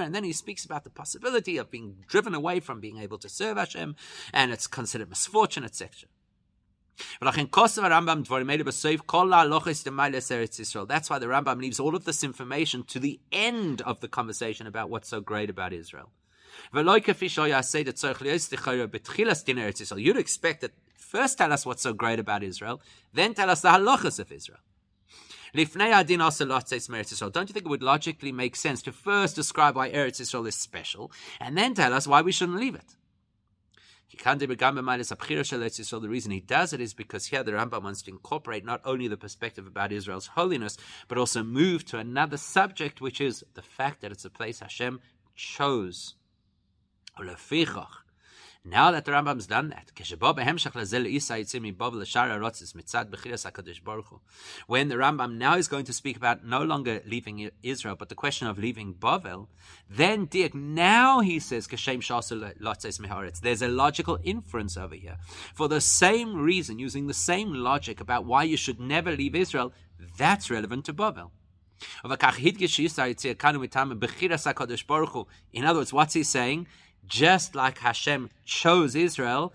and then he speaks about the possibility of being driven away from being able to serve Hashem, and it's considered misfortune, etc. That's why the Rambam leaves all of this information to the end of the conversation about what's so great about Israel. You'd expect that first tell us what's so great about Israel, then tell us the halachas of Israel. Don't you think it would logically make sense to first describe why Eretz Israel is special, and then tell us why we shouldn't leave it? So the reason he does it is because here the Rambam wants to incorporate not only the perspective about Israel's holiness, but also move to another subject, which is the fact that it's a place Hashem chose. Now that the Rambam's done that, when the Rambam now is going to speak about no longer leaving Israel, but the question of leaving Bavel, then now he says, there's a logical inference over here. For the same reason, using the same logic about why you should never leave Israel, that's relevant to Bavel. In other words, what's he saying? Just like Hashem chose Israel,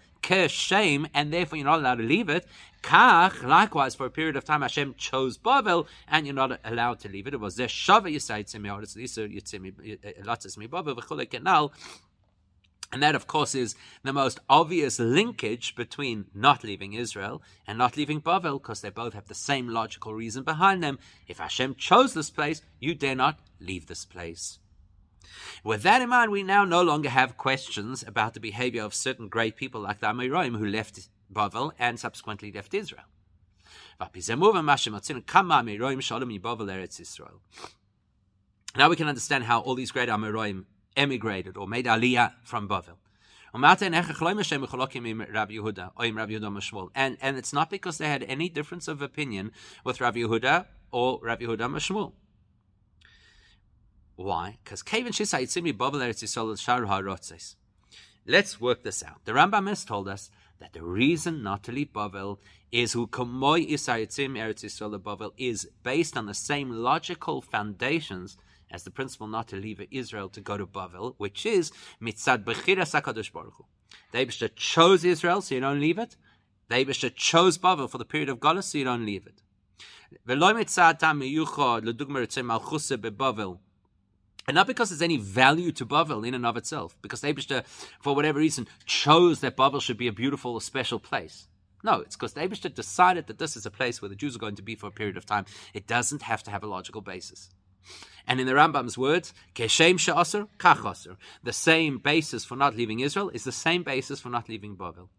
shame, and therefore you're not allowed to leave it. Kach, likewise, for a period of time, Hashem chose Bavel, and you're not allowed to leave it. It was there Shava Yisai V'chule Kenal. And that, of course, is the most obvious linkage between not leaving Israel and not leaving Bavel, because they both have the same logical reason behind them. If Hashem chose this place, you dare not leave this place. With that in mind, we now no longer have questions about the behavior of certain great people like the Amoraim who left Bavel and subsequently left Israel. Now we can understand how all these great Amoraim emigrated or made aliyah from Bavel. And, and it's not because they had any difference of opinion with Rabbi Yehuda or Rabbi Yehuda Mashmuel. Why? Because Let's work this out. The Rambam has told us that the reason not to leave Bavel is who kamoy isayitzim Eretz Yisrael Bavel is based on the same logical foundations as the principle not to leave Israel to go to Bavel, which is mitzad bechira sakadosh baruch Hu. They chose Israel, so you don't leave it. They chose Bavel for the period of Galus, so you don't leave it. And not because there's any value to Bavel in and of itself, because the Abishta, for whatever reason, chose that Bavel should be a beautiful, special place. No, it's because the decided that this is a place where the Jews are going to be for a period of time. It doesn't have to have a logical basis. And in the Rambam's words, Keshem she'asr, kach The same basis for not leaving Israel is the same basis for not leaving Bavel.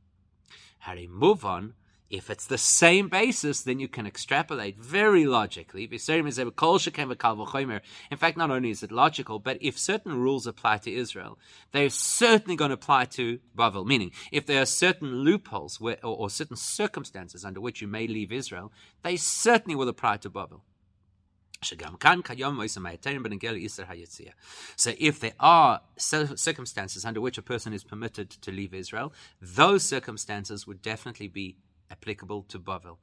Harry, move on. If it's the same basis, then you can extrapolate very logically. In fact, not only is it logical, but if certain rules apply to Israel, they're certainly going to apply to Bavel. Meaning, if there are certain loopholes where, or, or certain circumstances under which you may leave Israel, they certainly will apply to Bavel. So if there are circumstances under which a person is permitted to leave Israel, those circumstances would definitely be applicable to Bavel.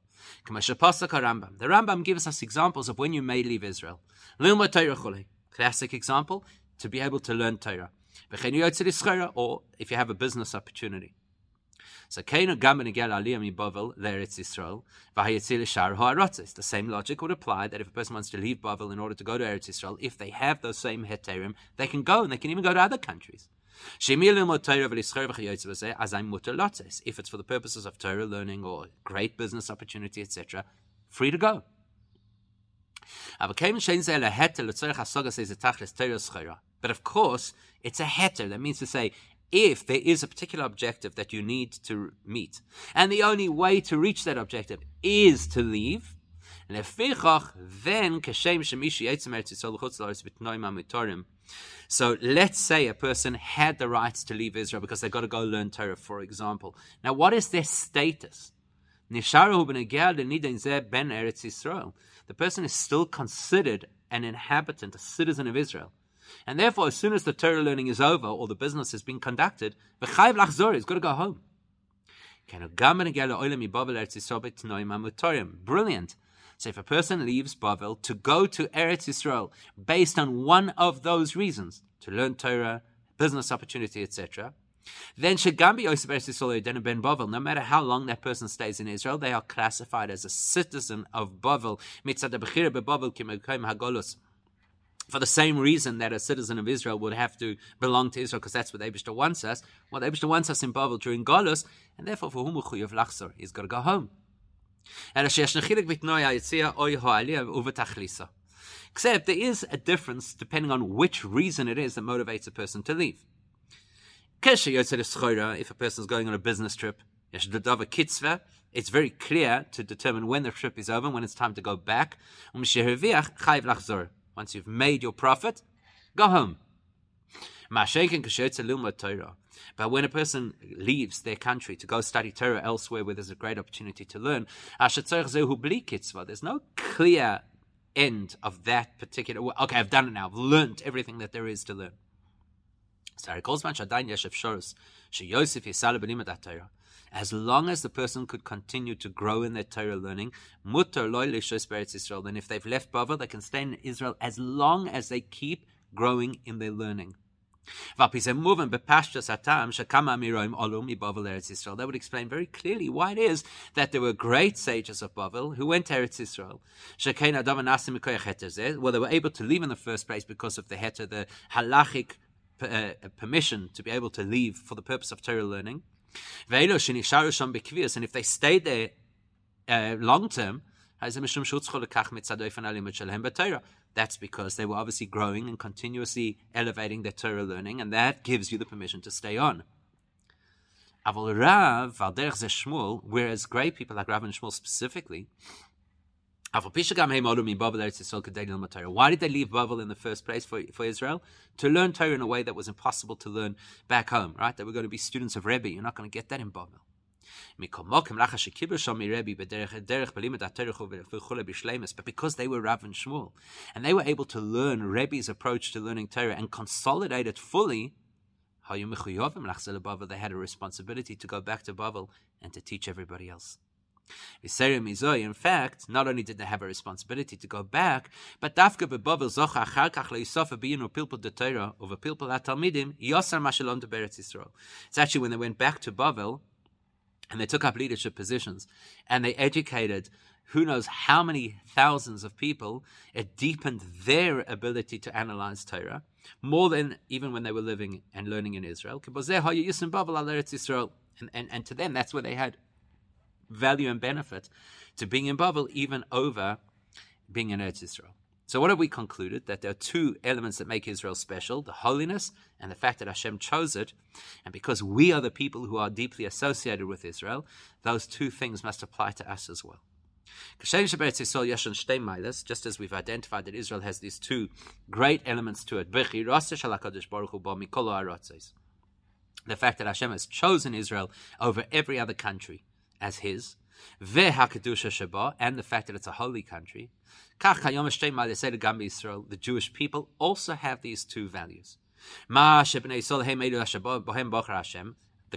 The Rambam gives us examples of when you may leave Israel. Classic example, to be able to learn Torah. Or if you have a business opportunity. So Kainu Gam Benegel Aliyah Mi Bavel Leretz Yisrael V'Hayetzil Shar Ha'arotzes. The same logic would apply that if a person wants to leave Bavel in order to go to Eretz Yisrael, if they have those same heterim, they can go and they can even go to other countries. If it's for the purposes of Torah learning or great business opportunity, etc., free to go. But of course, it's a heter. That means to say, if there is a particular objective that you need to meet, and the only way to reach that objective is to leave, then so let's say a person had the rights to leave Israel because they've got to go learn Torah, for example. Now, what is their status? The person is still considered an inhabitant, a citizen of Israel. And therefore, as soon as the Torah learning is over or the business has been conducted, he's got to go home. Brilliant. So if a person leaves Bavel to go to Eretz Yisrael based on one of those reasons, to learn Torah, business opportunity, etc., then Shagambi Yosef Eretz Yisrael Ben Bavel, no matter how long that person stays in Israel, they are classified as a citizen of Bavel. Mitzad Bavel Hagolus for the same reason that a citizen of Israel would have to belong to Israel, because that's what Abishta wants us. Well, Abishta wants us in Babel during Golus, and therefore for whom of Lachzor, he's got to go home. Except there is a difference depending on which reason it is that motivates a person to leave. If a person is going on a business trip, it's very clear to determine when the trip is over, when it's time to go back. Um Once you've made your profit, go home. But when a person leaves their country to go study Torah elsewhere where there's a great opportunity to learn, there's no clear end of that particular. Okay, I've done it now. I've learned everything that there is to learn. as long as the person could continue to grow in their Torah learning. Then if they've left Bavel, they can stay in Israel as long as they keep growing in their learning. That would explain very clearly why it is that there were great sages of Bavel who went to Eretz Israel. Well, they were able to leave in the first place because of the heter, the halachic uh, permission to be able to leave for the purpose of Torah learning. And if they stayed there uh, long term, that's because they were obviously growing and continuously elevating their Torah learning, and that gives you the permission to stay on. Whereas great people like Rav and Shmuel specifically, why did they leave Bavel in the first place for, for Israel? To learn Torah in a way that was impossible to learn back home, right? They were going to be students of Rebbe. You're not going to get that in Bavel. But because they were Rav and Shmuel, and they were able to learn Rebbe's approach to learning Torah and consolidate it fully, they had a responsibility to go back to Bavel and to teach everybody else. In fact, not only did they have a responsibility to go back, but pilpul yosar. It's actually when they went back to Bavel and they took up leadership positions and they educated who knows how many thousands of people. It deepened their ability to analyze Torah more than even when they were living and learning in Israel. And, and, and to them, that's where they had value and benefit to being in Babel, even over being in Eretz Israel. So, what have we concluded? That there are two elements that make Israel special the holiness and the fact that Hashem chose it. And because we are the people who are deeply associated with Israel, those two things must apply to us as well. Just as we've identified that Israel has these two great elements to it. The fact that Hashem has chosen Israel over every other country as his, and the fact that it's a holy country. The Jewish people also have these two values. The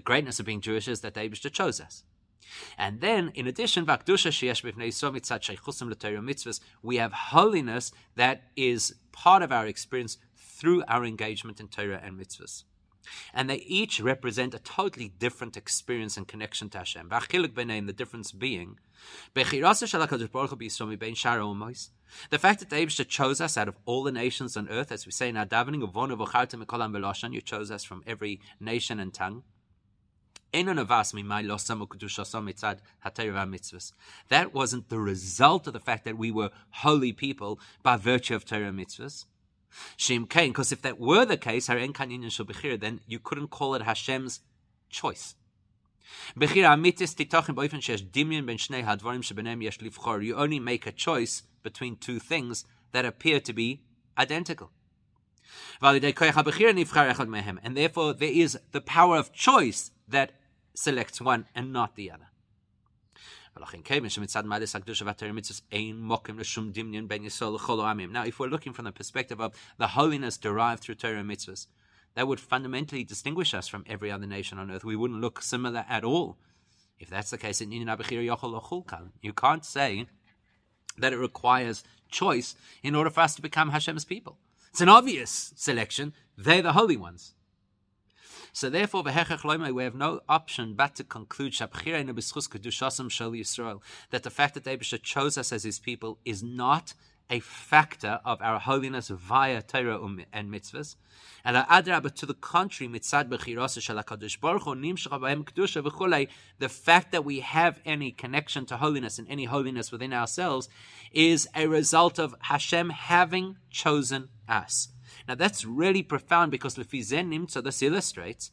greatness of being Jewish is that Abishta chose us. And then, in addition, we have holiness that is part of our experience through our engagement in Torah and mitzvahs and they each represent a totally different experience and connection to Hashem. The difference being, the fact that Abishah chose us out of all the nations on earth, as we say in our davening, of you chose us from every nation and tongue. That wasn't the result of the fact that we were holy people by virtue of Torah mitzvahs. Shem Kain, because if that were the case, then you couldn't call it Hashem's choice. You only make a choice between two things that appear to be identical. And therefore, there is the power of choice that selects one and not the other. Now, if we're looking from the perspective of the holiness derived through Torah and mitzvahs, that would fundamentally distinguish us from every other nation on earth. We wouldn't look similar at all. If that's the case, you can't say that it requires choice in order for us to become Hashem's people. It's an obvious selection. They're the holy ones. So therefore, we have no option but to conclude that the fact that Abisha chose us as his people is not a factor of our holiness via Torah um, and mitzvahs. And adrabah, to the contrary, mitzad the fact that we have any connection to holiness and any holiness within ourselves is a result of Hashem having chosen us. Now that's really profound because Lefizen Nimtza, this illustrates,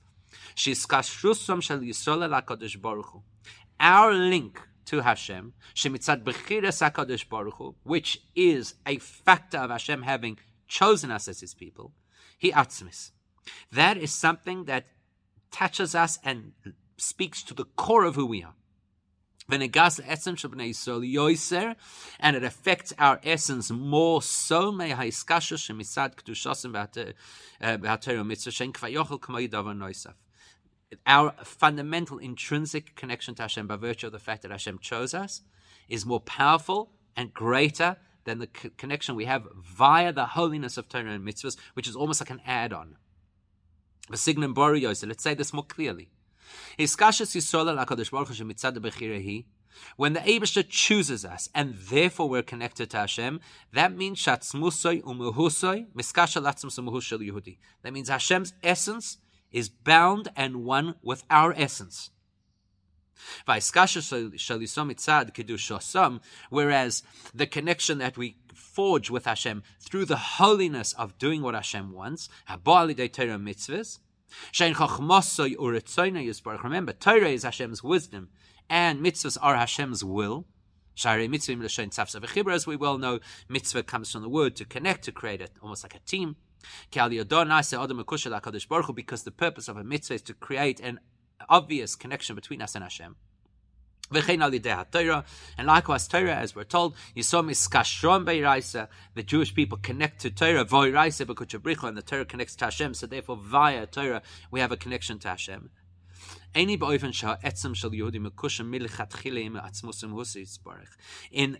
our link to Hashem, Shemitzad HaKadosh Baruch Hu, which is a factor of Hashem having chosen us as His people, He atzmis. That is something that touches us and speaks to the core of who we are and it affects our essence more so. Uh, our fundamental intrinsic connection to Hashem by virtue of the fact that Hashem chose us is more powerful and greater than the c- connection we have via the holiness of Torah and mitzvahs, which is almost like an add-on. Let's say this more clearly. When the Abisha chooses us, and therefore we're connected to Hashem, that means shatzmusoi umuhusoi miskasha Yehudi. That means Hashem's essence is bound and one with our essence. Whereas the connection that we forge with Hashem through the holiness of doing what Hashem wants, Remember, Torah is Hashem's wisdom, and mitzvahs are Hashem's will. As we well know, mitzvah comes from the word to connect, to create it, almost like a team. Because the purpose of a mitzvah is to create an obvious connection between us and Hashem. And likewise, Torah, as we're told, the Jewish people connect to Torah, and the Torah connects to Hashem, so therefore via Torah we have a connection to Hashem. In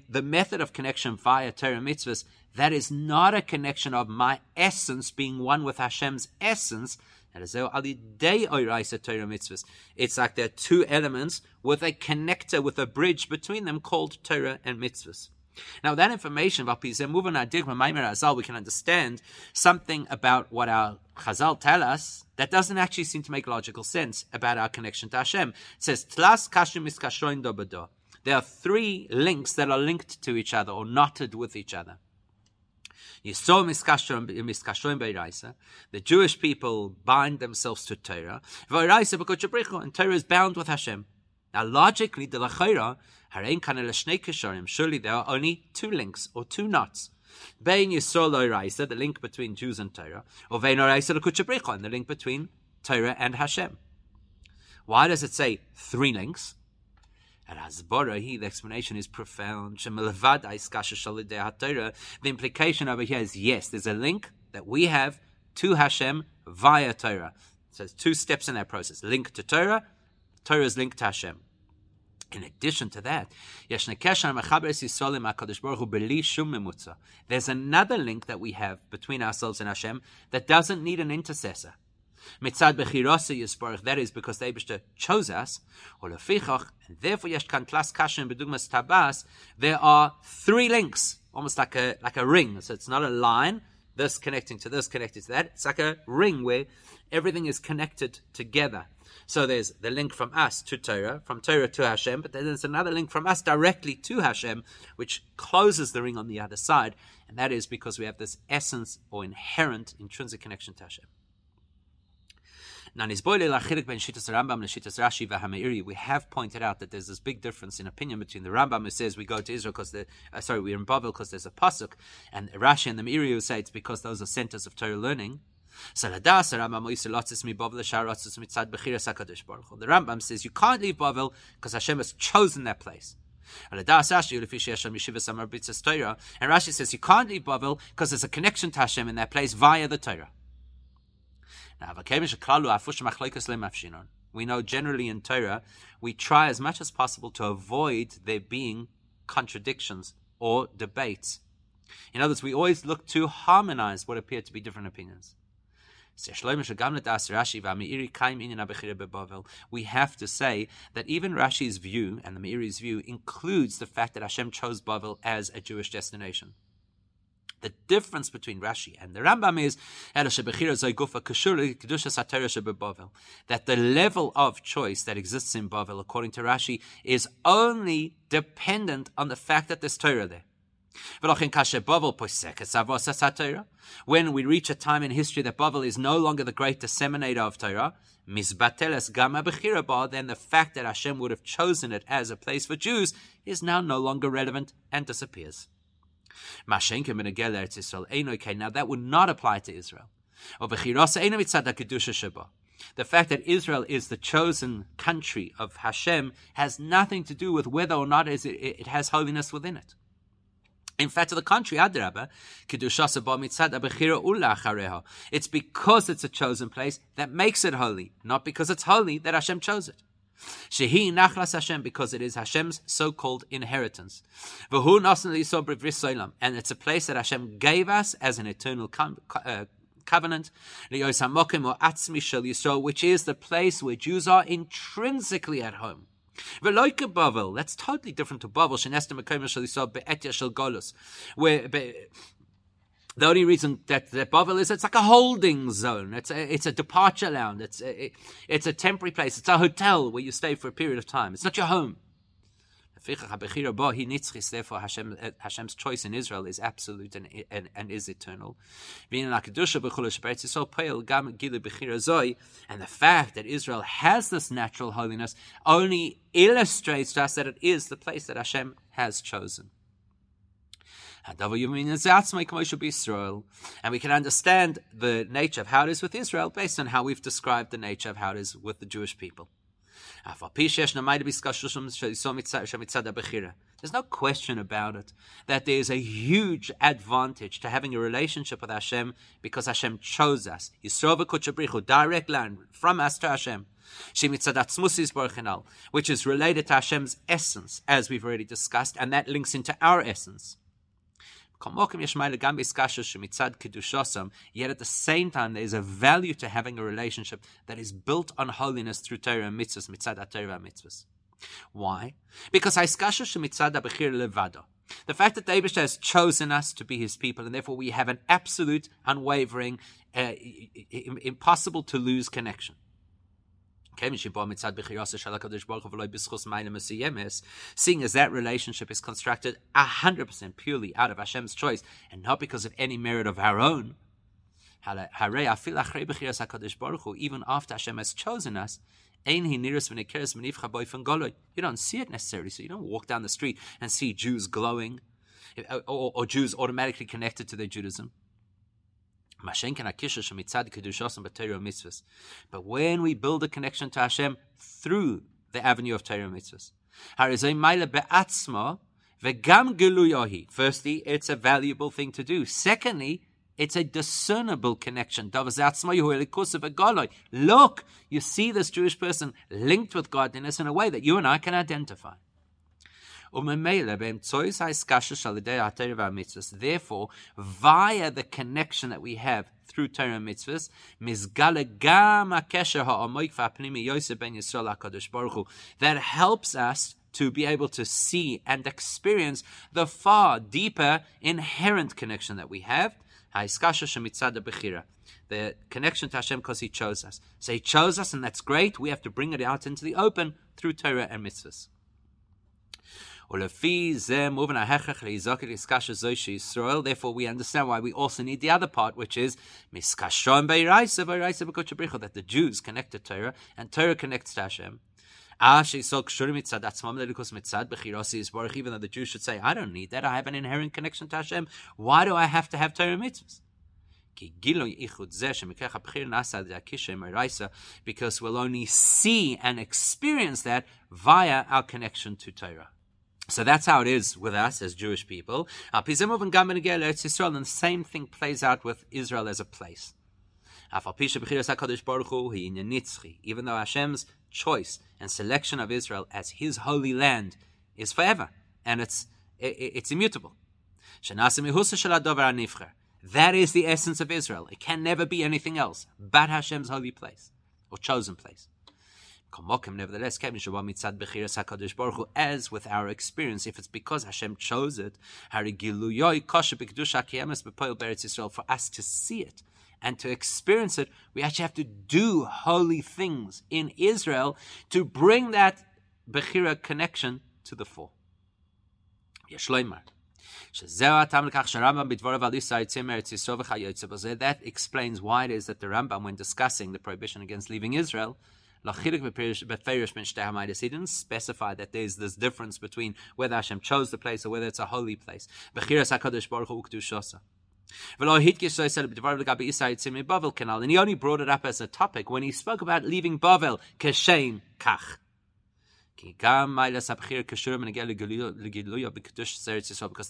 the method of connection via Torah mitzvahs, that is not a connection of my essence being one with Hashem's essence. It's like there are two elements with a connector, with a bridge between them called Torah and mitzvahs. Now, that information, we can understand something about what our Chazal tell us that doesn't actually seem to make logical sense about our connection to Hashem. It says, Tlas kashim There are three links that are linked to each other or knotted with each other. You saw The Jewish people bind themselves to Torah. And Torah is bound with Hashem. Now, logically, the Lachaira, surely there are only two links or two knots. Bein Yisrael Raisa, the link between Jews and Torah, or Vein Raisa and the link between Torah and Hashem. Why does it say three links? And Hasbara, the explanation is profound. The implication over here is yes, there's a link that we have to Hashem via Torah. So there's two steps in that process. Link to Torah, Torah is linked to Hashem. In addition to that, there's another link that we have between ourselves and Hashem that doesn't need an intercessor. Mitzad bechirasa yisbarach, that is because the Eibishter chose us, and therefore yesh kan klas bedugmas tabas, there are three links, almost like a, like a ring. So it's not a line, this connecting to this, connected to that. It's like a ring where everything is connected together. So there's the link from us to Torah, from Torah to Hashem, but then there's another link from us directly to Hashem, which closes the ring on the other side, and that is because we have this essence or inherent intrinsic connection to Hashem. We have pointed out that there's this big difference in opinion between the Rambam who says we go to Israel because uh, sorry we're in Babel because there's a pasuk, and Rashi and the Meiri who say it's because those are centers of Torah learning. The Rambam says you can't leave Babel because Hashem has chosen that place. And Rashi says you can't leave Babel because there's a connection to Hashem in that place via the Torah. We know generally in Torah, we try as much as possible to avoid there being contradictions or debates. In other words, we always look to harmonize what appear to be different opinions. We have to say that even Rashi's view and the Meiri's view includes the fact that Hashem chose Bavel as a Jewish destination. The difference between Rashi and the Rambam is that the level of choice that exists in Bavel, according to Rashi, is only dependent on the fact that there's Torah there. When we reach a time in history that Bavel is no longer the great disseminator of Torah, then the fact that Hashem would have chosen it as a place for Jews is now no longer relevant and disappears. Now that would not apply to Israel. The fact that Israel is the chosen country of Hashem has nothing to do with whether or not it has holiness within it. In fact, to the contrary, Adraba, It's because it's a chosen place that makes it holy, not because it's holy that Hashem chose it. Shehi nachlas Hashem because it is Hashem's so-called inheritance. And it's a place that Hashem gave us as an eternal uh, covenant, which is the place where Jews are intrinsically at home. That's totally different to Bavel, where the only reason that, that Bavel is it's like a holding zone. It's a, it's a departure lounge. It's a, it's a temporary place. It's a hotel where you stay for a period of time. It's not your home. Therefore, Hashem, Hashem's choice in Israel is absolute and, and, and is eternal. And the fact that Israel has this natural holiness only illustrates to us that it is the place that Hashem has chosen. And we can understand the nature of how it is with Israel based on how we've described the nature of how it is with the Jewish people. There's no question about it that there is a huge advantage to having a relationship with Hashem because Hashem chose us. direct line from us to Hashem. Which is related to Hashem's essence, as we've already discussed, and that links into our essence. Yet at the same time, there is a value to having a relationship that is built on holiness through Torah and mitzvahs, mitzad Torah mitzvahs. Why? Because the fact that David has chosen us to be his people, and therefore we have an absolute, unwavering, uh, impossible to lose connection. Seeing as that relationship is constructed 100% purely out of Hashem's choice and not because of any merit of our own, even after Hashem has chosen us, you don't see it necessarily. So you don't walk down the street and see Jews glowing or, or Jews automatically connected to their Judaism. But when we build a connection to Hashem through the avenue of Torah mitzvahs, firstly, it's a valuable thing to do. Secondly, it's a discernible connection. Look, you see this Jewish person linked with godliness in a way that you and I can identify. Therefore, via the connection that we have through Torah and mitzvahs, that helps us to be able to see and experience the far deeper inherent connection that we have. The connection to Hashem because He chose us. So He chose us, and that's great. We have to bring it out into the open through Torah and mitzvahs. Therefore, we understand why we also need the other part, which is that the Jews connect to Torah and Torah connects to Hashem. Ah, even though the Jews should say, I don't need that, I have an inherent connection to Hashem. Why do I have to have Torah mitzvahs? Because we'll only see and experience that via our connection to Torah. So that's how it is with us as Jewish people. Uh, and the same thing plays out with Israel as a place. Even though Hashem's choice and selection of Israel as His holy land is forever and it's it's immutable. That is the essence of Israel. It can never be anything else but Hashem's holy place or chosen place. Nevertheless, as with our experience, if it's because Hashem chose it, for us to see it and to experience it, we actually have to do holy things in Israel to bring that Bechira connection to the fore. That explains why it is that the Rambam, when discussing the prohibition against leaving Israel, he didn't specify that there's this difference between whether Hashem chose the place or whether it's a holy place. And he only brought it up as a topic when he spoke about leaving Bavel, Keshem Kach. Because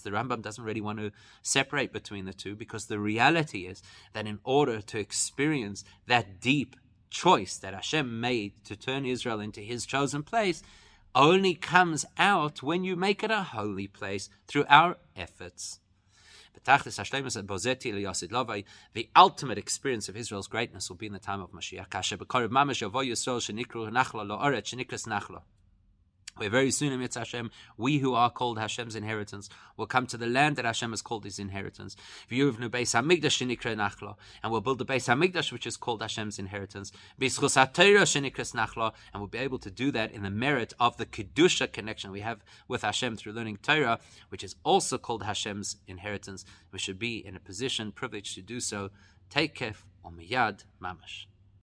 the Rambam doesn't really want to separate between the two, because the reality is that in order to experience that deep choice that Hashem made to turn Israel into His chosen place, only comes out when you make it a holy place through our efforts. The ultimate experience of Israel's greatness will be in the time of Mashiach. Where very soon, in Hashem, we who are called Hashem's inheritance will come to the land that Hashem has called his inheritance. And we'll build the Beis Hamikdash, which is called Hashem's inheritance. And we'll be able to do that in the merit of the Kedusha connection we have with Hashem through learning Torah, which is also called Hashem's inheritance. We should be in a position, privileged to do so. Take kef, omiyad, mamash.